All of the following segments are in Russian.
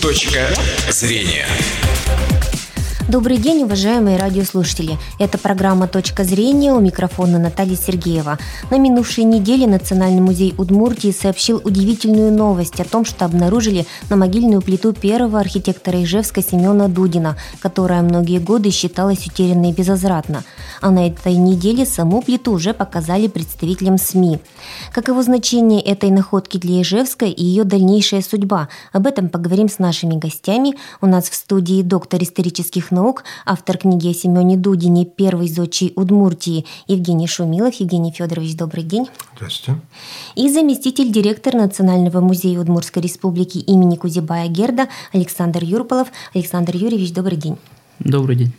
Точка зрения. Добрый день, уважаемые радиослушатели. Это программа «Точка зрения» у микрофона Наталья Сергеева. На минувшей неделе Национальный музей Удмуртии сообщил удивительную новость о том, что обнаружили на могильную плиту первого архитектора Ижевска Семена Дудина, которая многие годы считалась утерянной безвозвратно. А на этой неделе саму плиту уже показали представителям СМИ. Каково значение этой находки для Ижевска и ее дальнейшая судьба? Об этом поговорим с нашими гостями. У нас в студии доктор исторических наук, автор книги о Семене Дудине «Первый зодчий Удмуртии» Евгений Шумилов. Евгений Федорович, добрый день. Здравствуйте. И заместитель директора Национального музея Удмуртской республики имени Кузибая Герда Александр Юрполов. Александр Юрьевич, добрый день. Добрый день.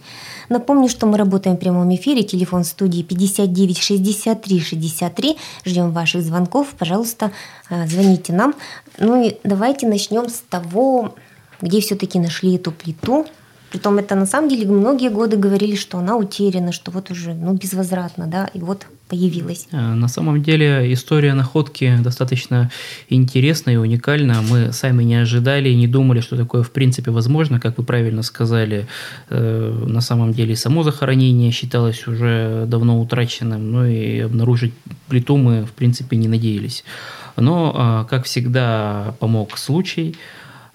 Напомню, что мы работаем в прямом эфире. Телефон студии 59 63 63. Ждем ваших звонков. Пожалуйста, э, звоните нам. Ну и давайте начнем с того, где все-таки нашли эту плиту. Притом это на самом деле многие годы говорили, что она утеряна, что вот уже ну, безвозвратно, да, и вот появилась. Э, на самом деле история находки достаточно интересна и уникальна. Мы сами не ожидали и не думали, что такое в принципе возможно. Как вы правильно сказали, э, на самом деле само захоронение считалось уже давно утраченным, ну и обнаружить плиту мы в принципе не надеялись. Но, э, как всегда, помог случай –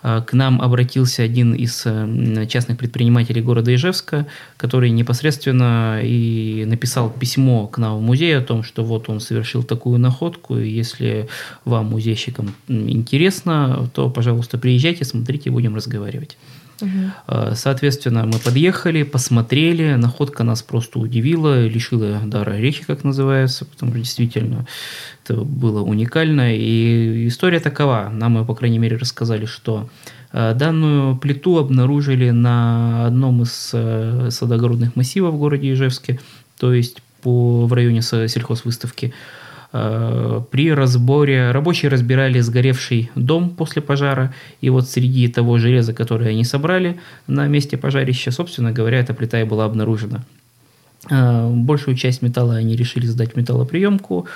к нам обратился один из э, частных предпринимателей города Ижевска, который непосредственно и написал письмо к нам в музей о том, что вот он совершил такую находку, и если вам, музейщикам, интересно, то, пожалуйста, приезжайте, смотрите, будем разговаривать. Угу. Соответственно, мы подъехали, посмотрели, находка нас просто удивила, лишила дара речи, как называется, потому что действительно это было уникально. И история такова, нам, ее, по крайней мере, рассказали, что э, данную плиту обнаружили на одном из э, садогородных массивов в городе Ижевске, то есть по, в районе сельхозвыставки. выставки Э, при разборе рабочие разбирали сгоревший дом после пожара, и вот среди того железа, которое они собрали на месте пожарища, собственно говоря, эта плита и была обнаружена. Э, большую часть металла они решили сдать в металлоприемку,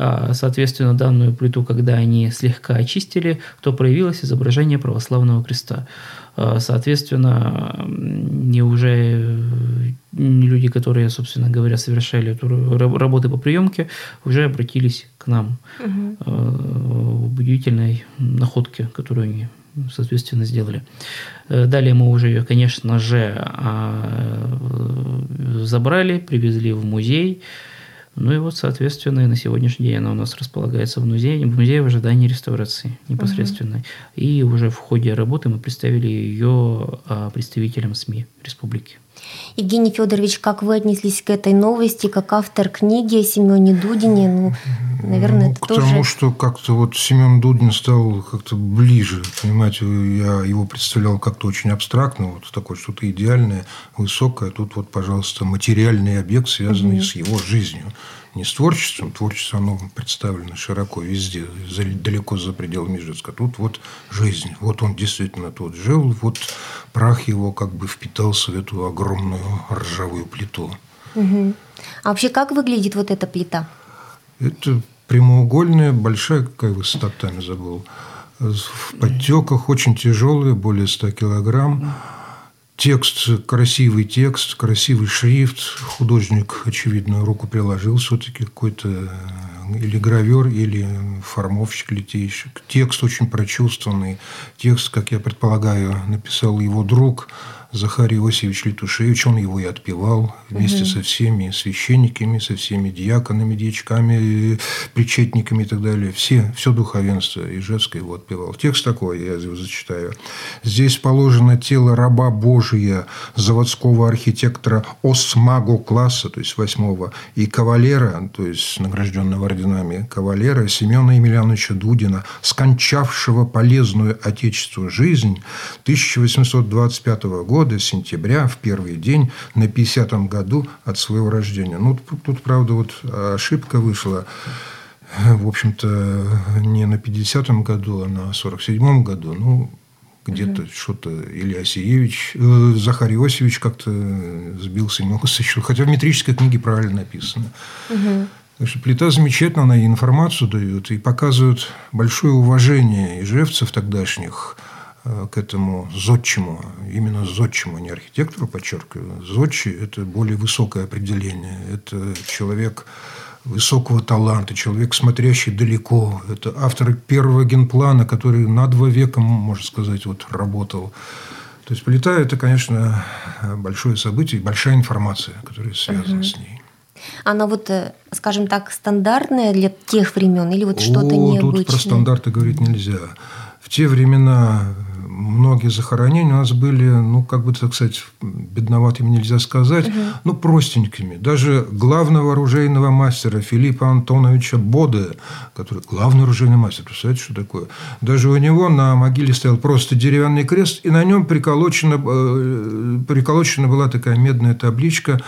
а, соответственно, данную плиту, когда они слегка очистили, то проявилось изображение православного креста. А, соответственно, не уже люди, которые, собственно говоря, совершали эту работы по приемке, уже обратились к нам угу. в удивительной находке, которую они соответственно, сделали. Э, далее мы уже ее, конечно же, а, забрали, привезли в музей. Ну и вот, соответственно, и на сегодняшний день она у нас располагается в музее, в музее в ожидании реставрации непосредственной. Угу. И уже в ходе работы мы представили ее а, представителям СМИ республики. Евгений Федорович, как вы отнеслись к этой новости, как автор книги о Семене Дудине? Ну, наверное, ну, это к тоже... тому, что как-то вот Семен Дудин стал как-то ближе, понимаете, я его представлял как-то очень абстрактно, вот такое что-то идеальное, высокое, тут вот, пожалуйста, материальный объект, связанный угу. с его жизнью не с творчеством, творчество оно представлено широко везде, далеко за пределами Ижевска. Тут вот жизнь, вот он действительно тут жил, вот прах его как бы впитался в эту огромную ржавую плиту. Угу. А вообще как выглядит вот эта плита? Это прямоугольная, большая, какая высота, я забыл, в подтеках, очень тяжелая, более 100 килограмм. Текст, красивый текст, красивый шрифт. Художник, очевидно, руку приложил все-таки какой-то э, или гравер, или формовщик, литейщик. Текст очень прочувствованный. Текст, как я предполагаю, написал его друг – Захарий Иосифович Летушевич, он его и отпевал вместе угу. со всеми священниками, со всеми диаконами, дьячками, причетниками и так далее. Все, все духовенство Ижевское его отпевал. Текст такой, я его зачитаю. «Здесь положено тело раба Божия, заводского архитектора Осмаго класса, то есть восьмого, и кавалера, то есть награжденного орденами кавалера Семена Емельяновича Дудина, скончавшего полезную Отечеству жизнь 1825 года года, сентября, в первый день, на 50-м году от своего рождения. Ну, тут, правда, вот ошибка вышла в общем-то, не на 50-м году, а на 47-м году. Ну, где-то угу. что-то Илья Сиевич, э, Захар Иосифович как-то сбился немного со счета. Хотя в метрической книге правильно написано. Угу. Так что плита замечательно, она информацию дает и показывает большое уважение ижевцев тогдашних к этому зодчему, именно зодчему, не архитектору, подчеркиваю. Зодчий – это более высокое определение. Это человек высокого таланта, человек, смотрящий далеко. Это автор первого генплана, который на два века, можно сказать, вот, работал. То есть полетая – это, конечно, большое событие, большая информация, которая связана угу. с ней. Она вот, э, скажем так, стандартная для тех времен или вот что-то необычное? Тут про стандарты говорить нельзя. В те времена многие захоронения у нас были, ну, как бы, так сказать, бедноватыми нельзя сказать, угу. ну, простенькими. Даже главного оружейного мастера Филиппа Антоновича Боде, который главный оружейный мастер, представляете, что такое? Даже у него на могиле стоял просто деревянный крест, и на нем приколочена, э, приколочена была такая медная табличка,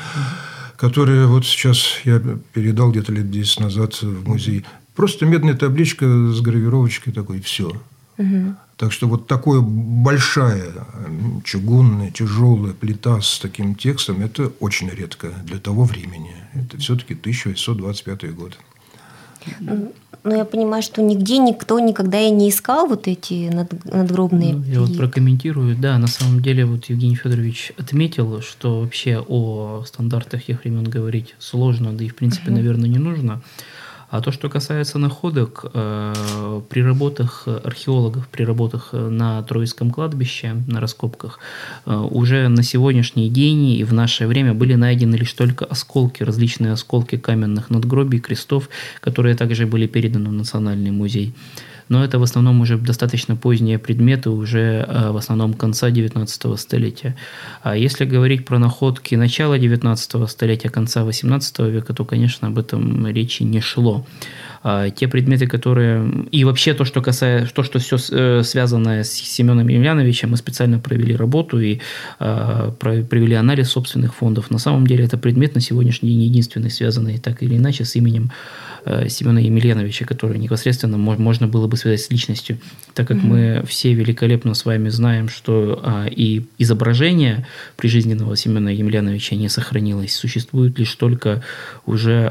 которая вот сейчас я передал где-то лет 10 назад в музей. Просто медная табличка с гравировочкой такой, и все. Угу. Так что вот такая большая чугунная, тяжелая плита с таким текстом – это очень редко для того времени. Это все-таки 1825 год. Ну, я понимаю, что нигде никто никогда и не искал вот эти над, надгробные. Ну, я вот прокомментирую. Да, на самом деле вот Евгений Федорович отметил, что вообще о стандартах тех времен говорить сложно, да и в принципе, угу. наверное, не нужно. А то, что касается находок, э, при работах археологов, при работах э, на Троицком кладбище, на раскопках, э, уже на сегодняшний день и в наше время были найдены лишь только осколки, различные осколки каменных надгробий, крестов, которые также были переданы в Национальный музей но это в основном уже достаточно поздние предметы, уже э, в основном конца 19 столетия. А если говорить про находки начала 19 столетия, конца 18 века, то, конечно, об этом речи не шло. А, те предметы, которые... И вообще то, что касается... То, что все э, связанное с Семеном Емельяновичем, мы специально провели работу и а, провели анализ собственных фондов. На самом деле это предмет на сегодняшний день единственный, связанный так или иначе с именем э, Семена Емельяновича, который непосредственно можно было бы связать с личностью, так как mm-hmm. мы все великолепно с вами знаем, что а, и изображение прижизненного Семена Емельяновича не сохранилось, существуют лишь только уже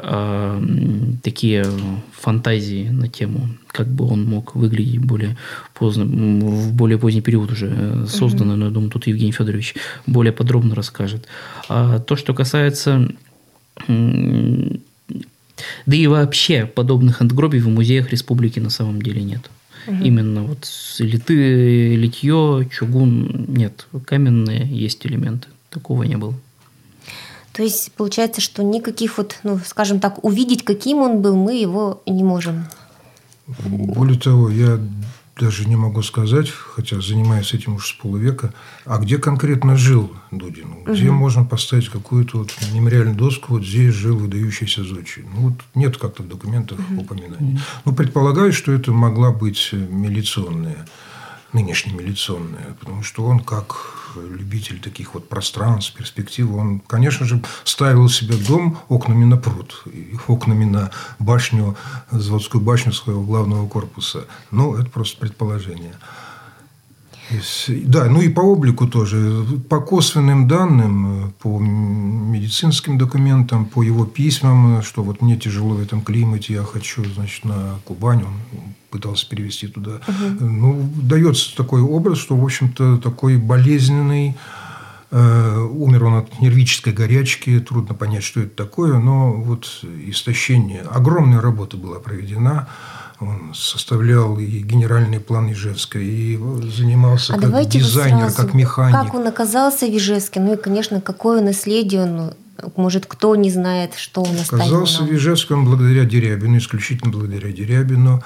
такие фантазии на тему, как бы он мог выглядеть более поздно, в более поздний период уже э, создано, но я думаю, тут Евгений Федорович более подробно расскажет. А то, что касается да и вообще подобных надгробий в музеях республики на самом деле нет. Угу. Именно вот литы, литье, чугун нет. Каменные есть элементы. Такого не было. То есть получается, что никаких вот, ну, скажем так, увидеть, каким он был, мы его не можем. Более того, я даже не могу сказать, хотя занимаюсь этим уже с полувека, а где конкретно жил Дудин? Где угу. можно поставить какую-то вот мемориальную доску, вот здесь жил выдающийся зодчий? Ну, вот нет как-то в документах угу. упоминаний. Ну, предполагаю, что это могла быть милиционная нынешняя милиционная, потому что он как любитель таких вот пространств, перспектив, он, конечно же, ставил себе дом окнами на пруд, окнами на башню, заводскую башню своего главного корпуса. Но это просто предположение. Да, ну и по облику тоже. По косвенным данным, по медицинским документам, по его письмам, что вот мне тяжело в этом климате, я хочу, значит, на Кубань, он пытался перевести туда. Угу. Ну, дается такой образ, что, в общем-то, такой болезненный, э, Умер он от нервической горячки, трудно понять, что это такое, но вот истощение. Огромная работа была проведена. Он составлял и генеральный план Ижевска, и занимался а как дизайнер, как механик. Как он оказался в Ижевске? Ну и, конечно, какое наследие он может, кто не знает, что он оставил? Оказался в Ижевске он благодаря Дерябину, исключительно благодаря Дерябину.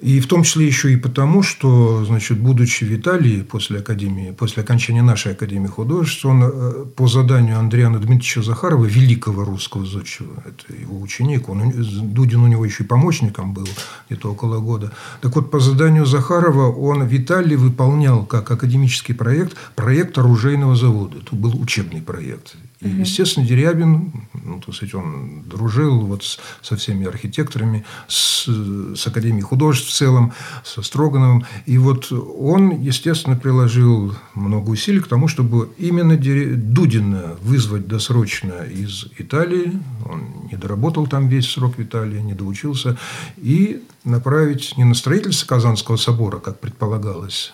И в том числе еще и потому, что, значит, будучи в Италии после, академии, после окончания нашей Академии художеств, он э, по заданию Андриана Дмитриевича Захарова, великого русского зодчего, это его ученик, он, Дудин у него еще и помощником был где-то около года. Так вот, по заданию Захарова он в Италии выполнял как академический проект проект оружейного завода. Это был учебный проект. И, естественно, Дерябин, ну, то есть он дружил вот с, со всеми архитекторами, с, с Академией художеств в целом, со Строгановым. И вот он, естественно, приложил много усилий к тому, чтобы именно Дудина вызвать досрочно из Италии. Он не доработал там весь срок в Италии, не доучился. И направить не на строительство Казанского собора, как предполагалось,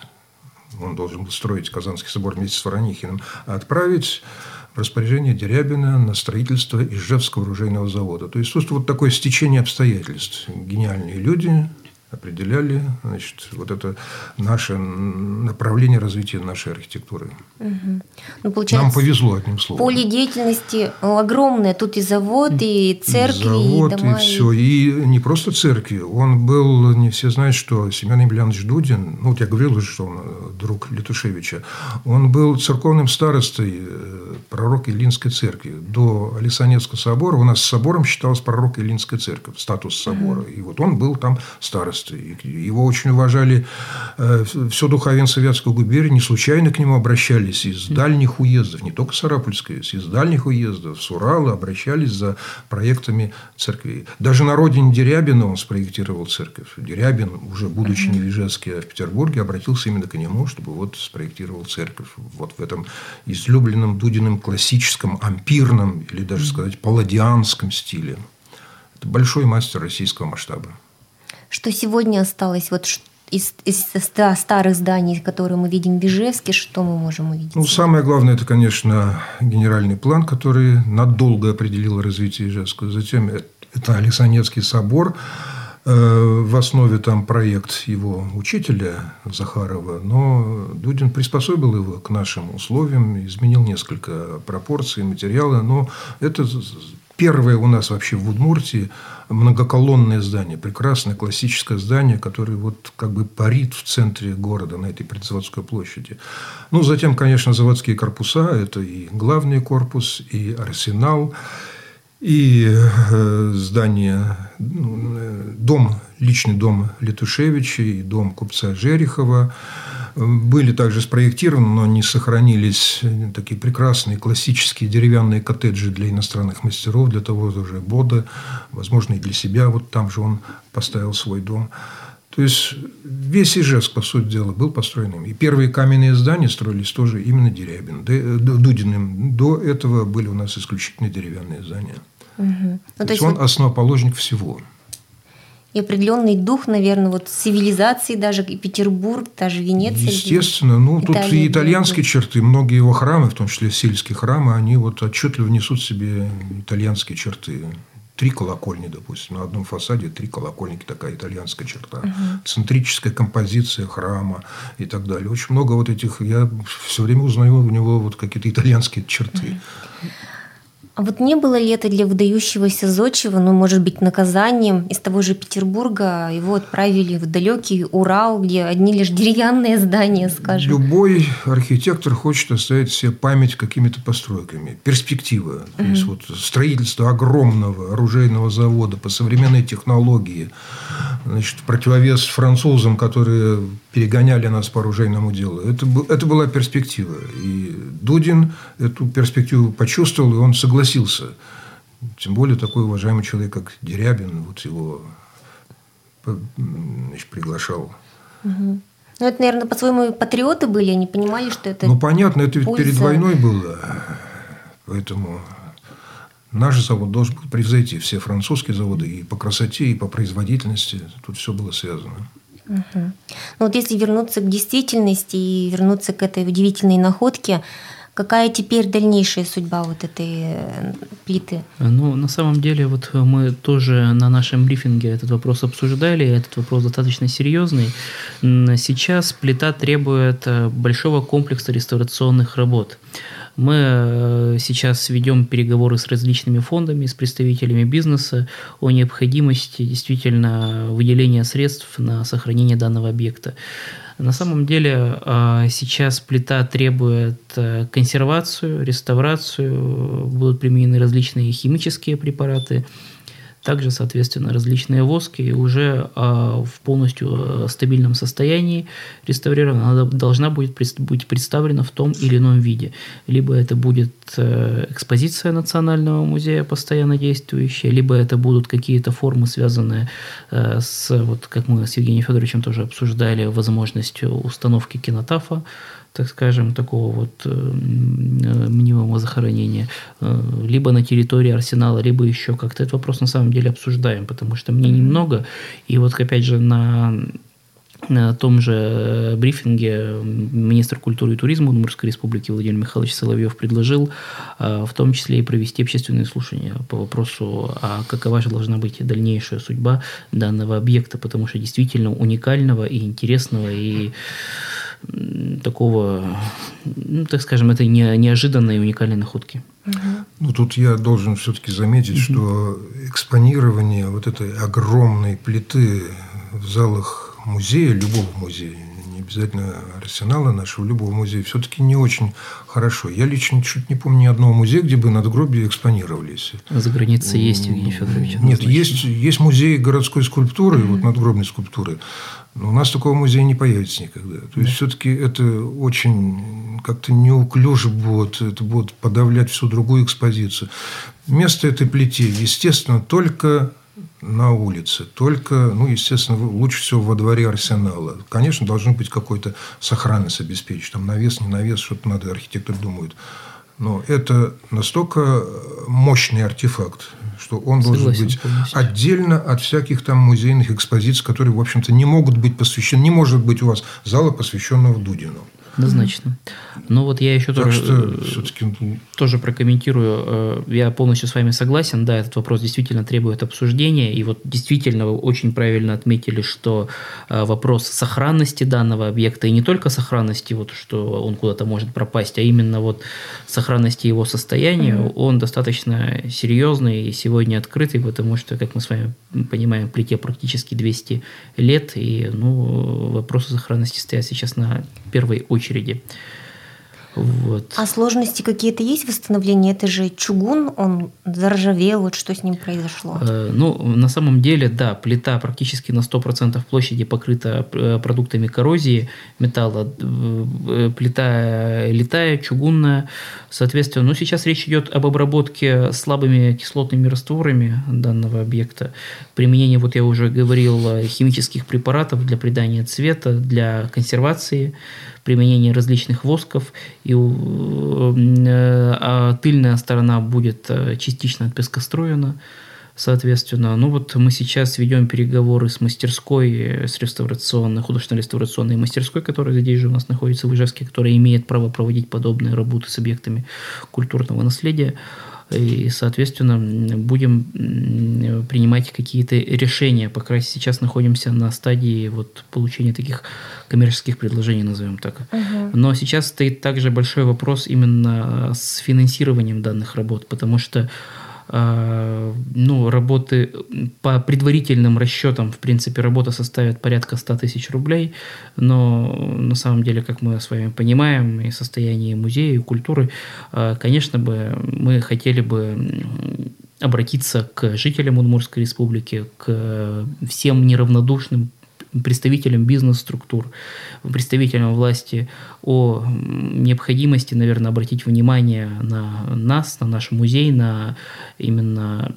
он должен был строить Казанский собор вместе с Воронихиным, а отправить распоряжение Дерябина на строительство Ижевского оружейного завода. То есть, вот такое стечение обстоятельств. Гениальные люди, определяли значит, вот это наше направление развития нашей архитектуры. Угу. Ну, Нам повезло, одним словом. Поле деятельности огромное. Тут и завод, и церкви, завод, и дома. И все. И не просто церкви. Он был, не все знают, что Семен Емельянович Дудин, ну, вот я говорил уже, что он э, друг Летушевича, он был церковным старостой э, пророк Илинской церкви. До Алисанецкого собора у нас собором считалась пророк Илинская церковь, статус собора. Угу. И вот он был там старостой старосты. Его очень уважали э, все духовенство Вятской губернии, не случайно к нему обращались из дальних уездов, не только Сарапульской, из дальних уездов, с Урала обращались за проектами церкви. Даже на родине Дерябина он спроектировал церковь. Дерябин, уже будучи не в Ижевске, а в Петербурге, обратился именно к нему, чтобы вот спроектировал церковь. Вот в этом излюбленном Дудиным классическом, ампирном или даже сказать палладианском стиле. Это большой мастер российского масштаба. Что сегодня осталось вот из, из старых зданий, которые мы видим в Ижевске, что мы можем увидеть? Ну, самое главное, это, конечно, генеральный план, который надолго определил развитие Ижевска. Затем это Александрский собор, э, в основе там проект его учителя Захарова, но Дудин приспособил его к нашим условиям, изменил несколько пропорций материала, но это первое у нас вообще в Удмуртии многоколонное здание, прекрасное классическое здание, которое вот как бы парит в центре города, на этой предзаводской площади. Ну, затем, конечно, заводские корпуса, это и главный корпус, и арсенал, и э, здание, ну, э, дом, личный дом Летушевича, и дом купца Жерехова, были также спроектированы, но не сохранились такие прекрасные классические деревянные коттеджи для иностранных мастеров, для того же Бода, возможно, и для себя. Вот там же он поставил свой дом. То есть весь Ижевск, по сути дела, был построен им. И первые каменные здания строились тоже именно Дерябин, Дудиным. До этого были у нас исключительно деревянные здания. Угу. Ну, то, то есть он вот... основоположник всего и определенный дух, наверное, вот цивилизации даже, и Петербург, даже Венеция. Естественно. Ну, тут и итальянские будет. черты. Многие его храмы, в том числе сельские храмы, они вот отчетливо несут в себе итальянские черты. Три колокольни, допустим, на одном фасаде три колокольники, такая итальянская черта. Угу. Центрическая композиция храма и так далее. Очень много вот этих, я все время узнаю у него вот какие-то итальянские черты. Угу. А вот не было ли это для выдающегося зодчего, ну, может быть, наказанием из того же Петербурга? Его отправили в далекий Урал, где одни лишь деревянные здания, скажем. Любой архитектор хочет оставить себе память какими-то постройками. Перспектива. То есть, вот строительство огромного оружейного завода по современной технологии. Значит, противовес французам, которые перегоняли нас по оружейному делу. Это, это была перспектива. И Дудин эту перспективу почувствовал, и он согласился. Тем более такой уважаемый человек, как Дерябин, вот его значит, приглашал. Угу. Ну, это, наверное, по-своему патриоты были, они понимали, что это Ну, понятно, это ведь перед войной было. Поэтому наш завод должен был превзойти все французские заводы и по красоте, и по производительности. Тут все было связано. Угу. Ну вот если вернуться к действительности и вернуться к этой удивительной находке, Какая теперь дальнейшая судьба вот этой э, плиты? Ну, на самом деле, вот мы тоже на нашем брифинге этот вопрос обсуждали. Этот вопрос достаточно серьезный. Сейчас плита требует э, большого комплекса реставрационных работ. Мы э, сейчас ведем переговоры с различными фондами, с представителями бизнеса о необходимости действительно выделения средств на сохранение данного объекта. На самом деле э, сейчас плита требует э, консервацию, реставрацию, будут применены различные химические препараты, также, соответственно, различные воски и уже а, в полностью э, стабильном состоянии реставрирована, она должна будет быть представлена в том или ином виде. Либо это будет э, экспозиция Национального музея постоянно действующая, либо это будут какие-то формы, связанные э, с, вот как мы с Евгением Федоровичем тоже обсуждали, возможностью установки кинотафа так скажем, такого вот э, мнимого захоронения, э, либо на территории арсенала, либо еще как-то. Этот вопрос на самом деле обсуждаем, потому что мне немного, и вот опять же на На том же э, брифинге министр культуры и туризма Удмуртской республики Владимир Михайлович Соловьев предложил э, в том числе и провести общественные слушания по вопросу, а какова же должна быть дальнейшая судьба данного объекта, потому что действительно уникального и интересного, и такого, ну, так скажем, это не, неожиданные уникальные находки. Ну, тут я должен все-таки заметить, что экспонирование вот этой огромной плиты в залах музея, любого музея, обязательно арсенала нашего, любого музея, все-таки не очень хорошо. Я лично чуть не помню ни одного музея, где бы надгробия экспонировались. За границей есть, Евгений Федорович? Нет, есть, есть музей городской скульптуры, mm-hmm. вот надгробной скульптуры, но у нас такого музея не появится никогда. То есть, все-таки это очень как-то неуклюже будет, это будет подавлять всю другую экспозицию. Место этой плите, естественно, только на улице. Только, ну, естественно, лучше всего во дворе арсенала. Конечно, должен быть какой-то сохранность обеспечить. Там навес, не навес, что-то надо, архитектор думает. Но это настолько мощный артефакт, что он Согласен, должен быть полностью. отдельно от всяких там музейных экспозиций, которые, в общем-то, не могут быть посвящены. Не может быть у вас зала, посвященного Дудину. Однозначно. Но вот я еще так тоже, что, э, тоже прокомментирую. Э, я полностью с вами согласен. Да, этот вопрос действительно требует обсуждения. И вот действительно вы очень правильно отметили, что э, вопрос сохранности данного объекта, и не только сохранности, вот, что он куда-то может пропасть, а именно вот сохранности его состояния, mm-hmm. он достаточно серьезный и сегодня открытый, потому что, как мы с вами понимаем, плите практически 200 лет, и ну, вопросы сохранности стоят сейчас на первой очереди. Вот. А сложности какие-то есть в восстановлении? Это же чугун, он заржавел, вот что с ним произошло? Э, ну, на самом деле, да, плита практически на 100% площади покрыта э, продуктами коррозии металла. Э, плита летая, чугунная, соответственно. Но сейчас речь идет об обработке слабыми кислотными растворами данного объекта. Применение, вот я уже говорил, химических препаратов для придания цвета, для консервации применение различных восков, и, э, а тыльная сторона будет э, частично отпескостроена, соответственно. Ну вот мы сейчас ведем переговоры с мастерской, э, с реставрационной, художественно-реставрационной мастерской, которая здесь же у нас находится в Ижевске, которая имеет право проводить подобные работы с объектами культурного наследия и, соответственно, будем принимать какие-то решения. Пока сейчас находимся на стадии вот получения таких коммерческих предложений, назовем так. Угу. Но сейчас стоит также большой вопрос именно с финансированием данных работ, потому что ну, работы по предварительным расчетам, в принципе, работа составит порядка 100 тысяч рублей, но на самом деле, как мы с вами понимаем, и состояние музея, и культуры, а, конечно бы мы хотели бы обратиться к жителям Удмуртской республики, к всем неравнодушным представителям бизнес-структур, представителям власти о необходимости, наверное, обратить внимание на нас, на наш музей, на именно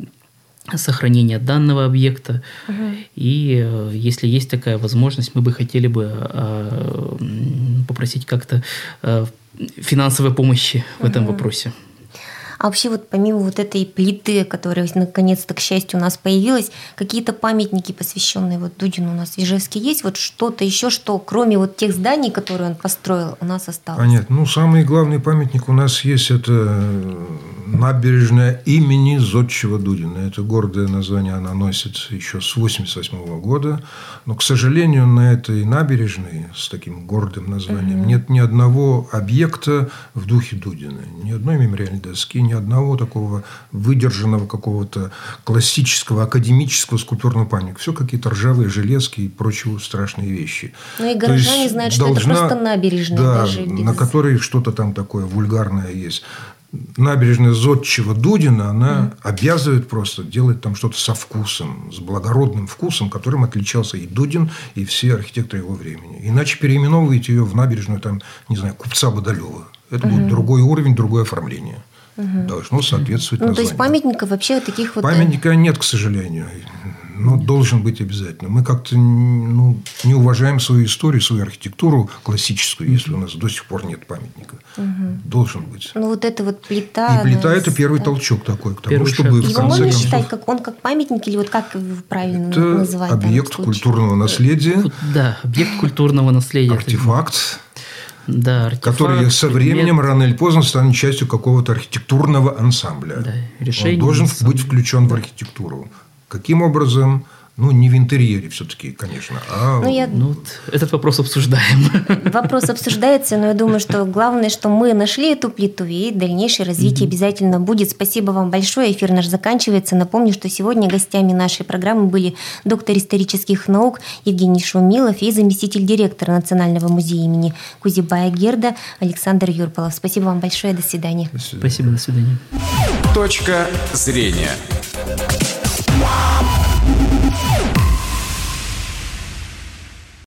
сохранение данного объекта. Угу. И э, если есть такая возможность, мы бы хотели бы э, попросить как-то э, финансовой помощи в угу. этом вопросе. А вообще вот помимо вот этой плиты, которая наконец-то, к счастью, у нас появилась, какие-то памятники, посвященные вот Дудину у нас в Ижевске есть? Вот что-то еще, что кроме вот тех зданий, которые он построил, у нас осталось? Понятно. Ну, самый главный памятник у нас есть, это набережная имени Зодчего Дудина. Это гордое название она носит еще с 88 года. Но, к сожалению, на этой набережной с таким гордым названием угу. нет ни одного объекта в духе Дудина. Ни одной мемориальной доски, ни одного такого выдержанного какого-то классического, академического скульптурного памятника. Все какие-то ржавые железки и прочие страшные вещи. Ну и горожане знают, что должна, это просто набережная. Да, даже без... на которой что-то там такое вульгарное есть набережная Зодчего Дудина, она mm. обязывает просто делать там что-то со вкусом, с благородным вкусом, которым отличался и Дудин, и все архитекторы его времени. Иначе переименовывать ее в набережную, там, не знаю, купца Бодолева. Это mm-hmm. будет другой уровень, другое оформление угу. должно соответствовать ну, названию. То есть памятников вообще таких вот... Памятника нет, к сожалению. Но должен быть обязательно. Мы как-то ну, не уважаем свою историю, свою архитектуру классическую, если у нас до сих пор нет памятника. Угу. Должен быть. Ну, вот это вот плита. И плита – это первый да. толчок такой к тому, Первый чтобы шаг. в Его конце можно концов... считать, как он как памятник, или вот как его правильно Это называть? объект культурного наследия, Да, объект культурного наследия. артефакт, Да, артефакт. который со предмет. временем рано или поздно станет частью какого-то архитектурного ансамбля. Да, решение Он должен ансамбля. быть включен в архитектуру. Каким образом? Ну, не в интерьере все-таки, конечно, а Ну, я Ну, этот вопрос обсуждаем. Вопрос обсуждается, но я думаю, что главное, что мы нашли эту плиту, и дальнейшее развитие обязательно будет. Спасибо вам большое. Эфир наш заканчивается. Напомню, что сегодня гостями нашей программы были доктор исторических наук Евгений Шумилов и заместитель директора Национального музея имени Кузибая Герда Александр Юрполов. Спасибо вам большое. До свидания. до свидания. Спасибо, до свидания. Точка зрения.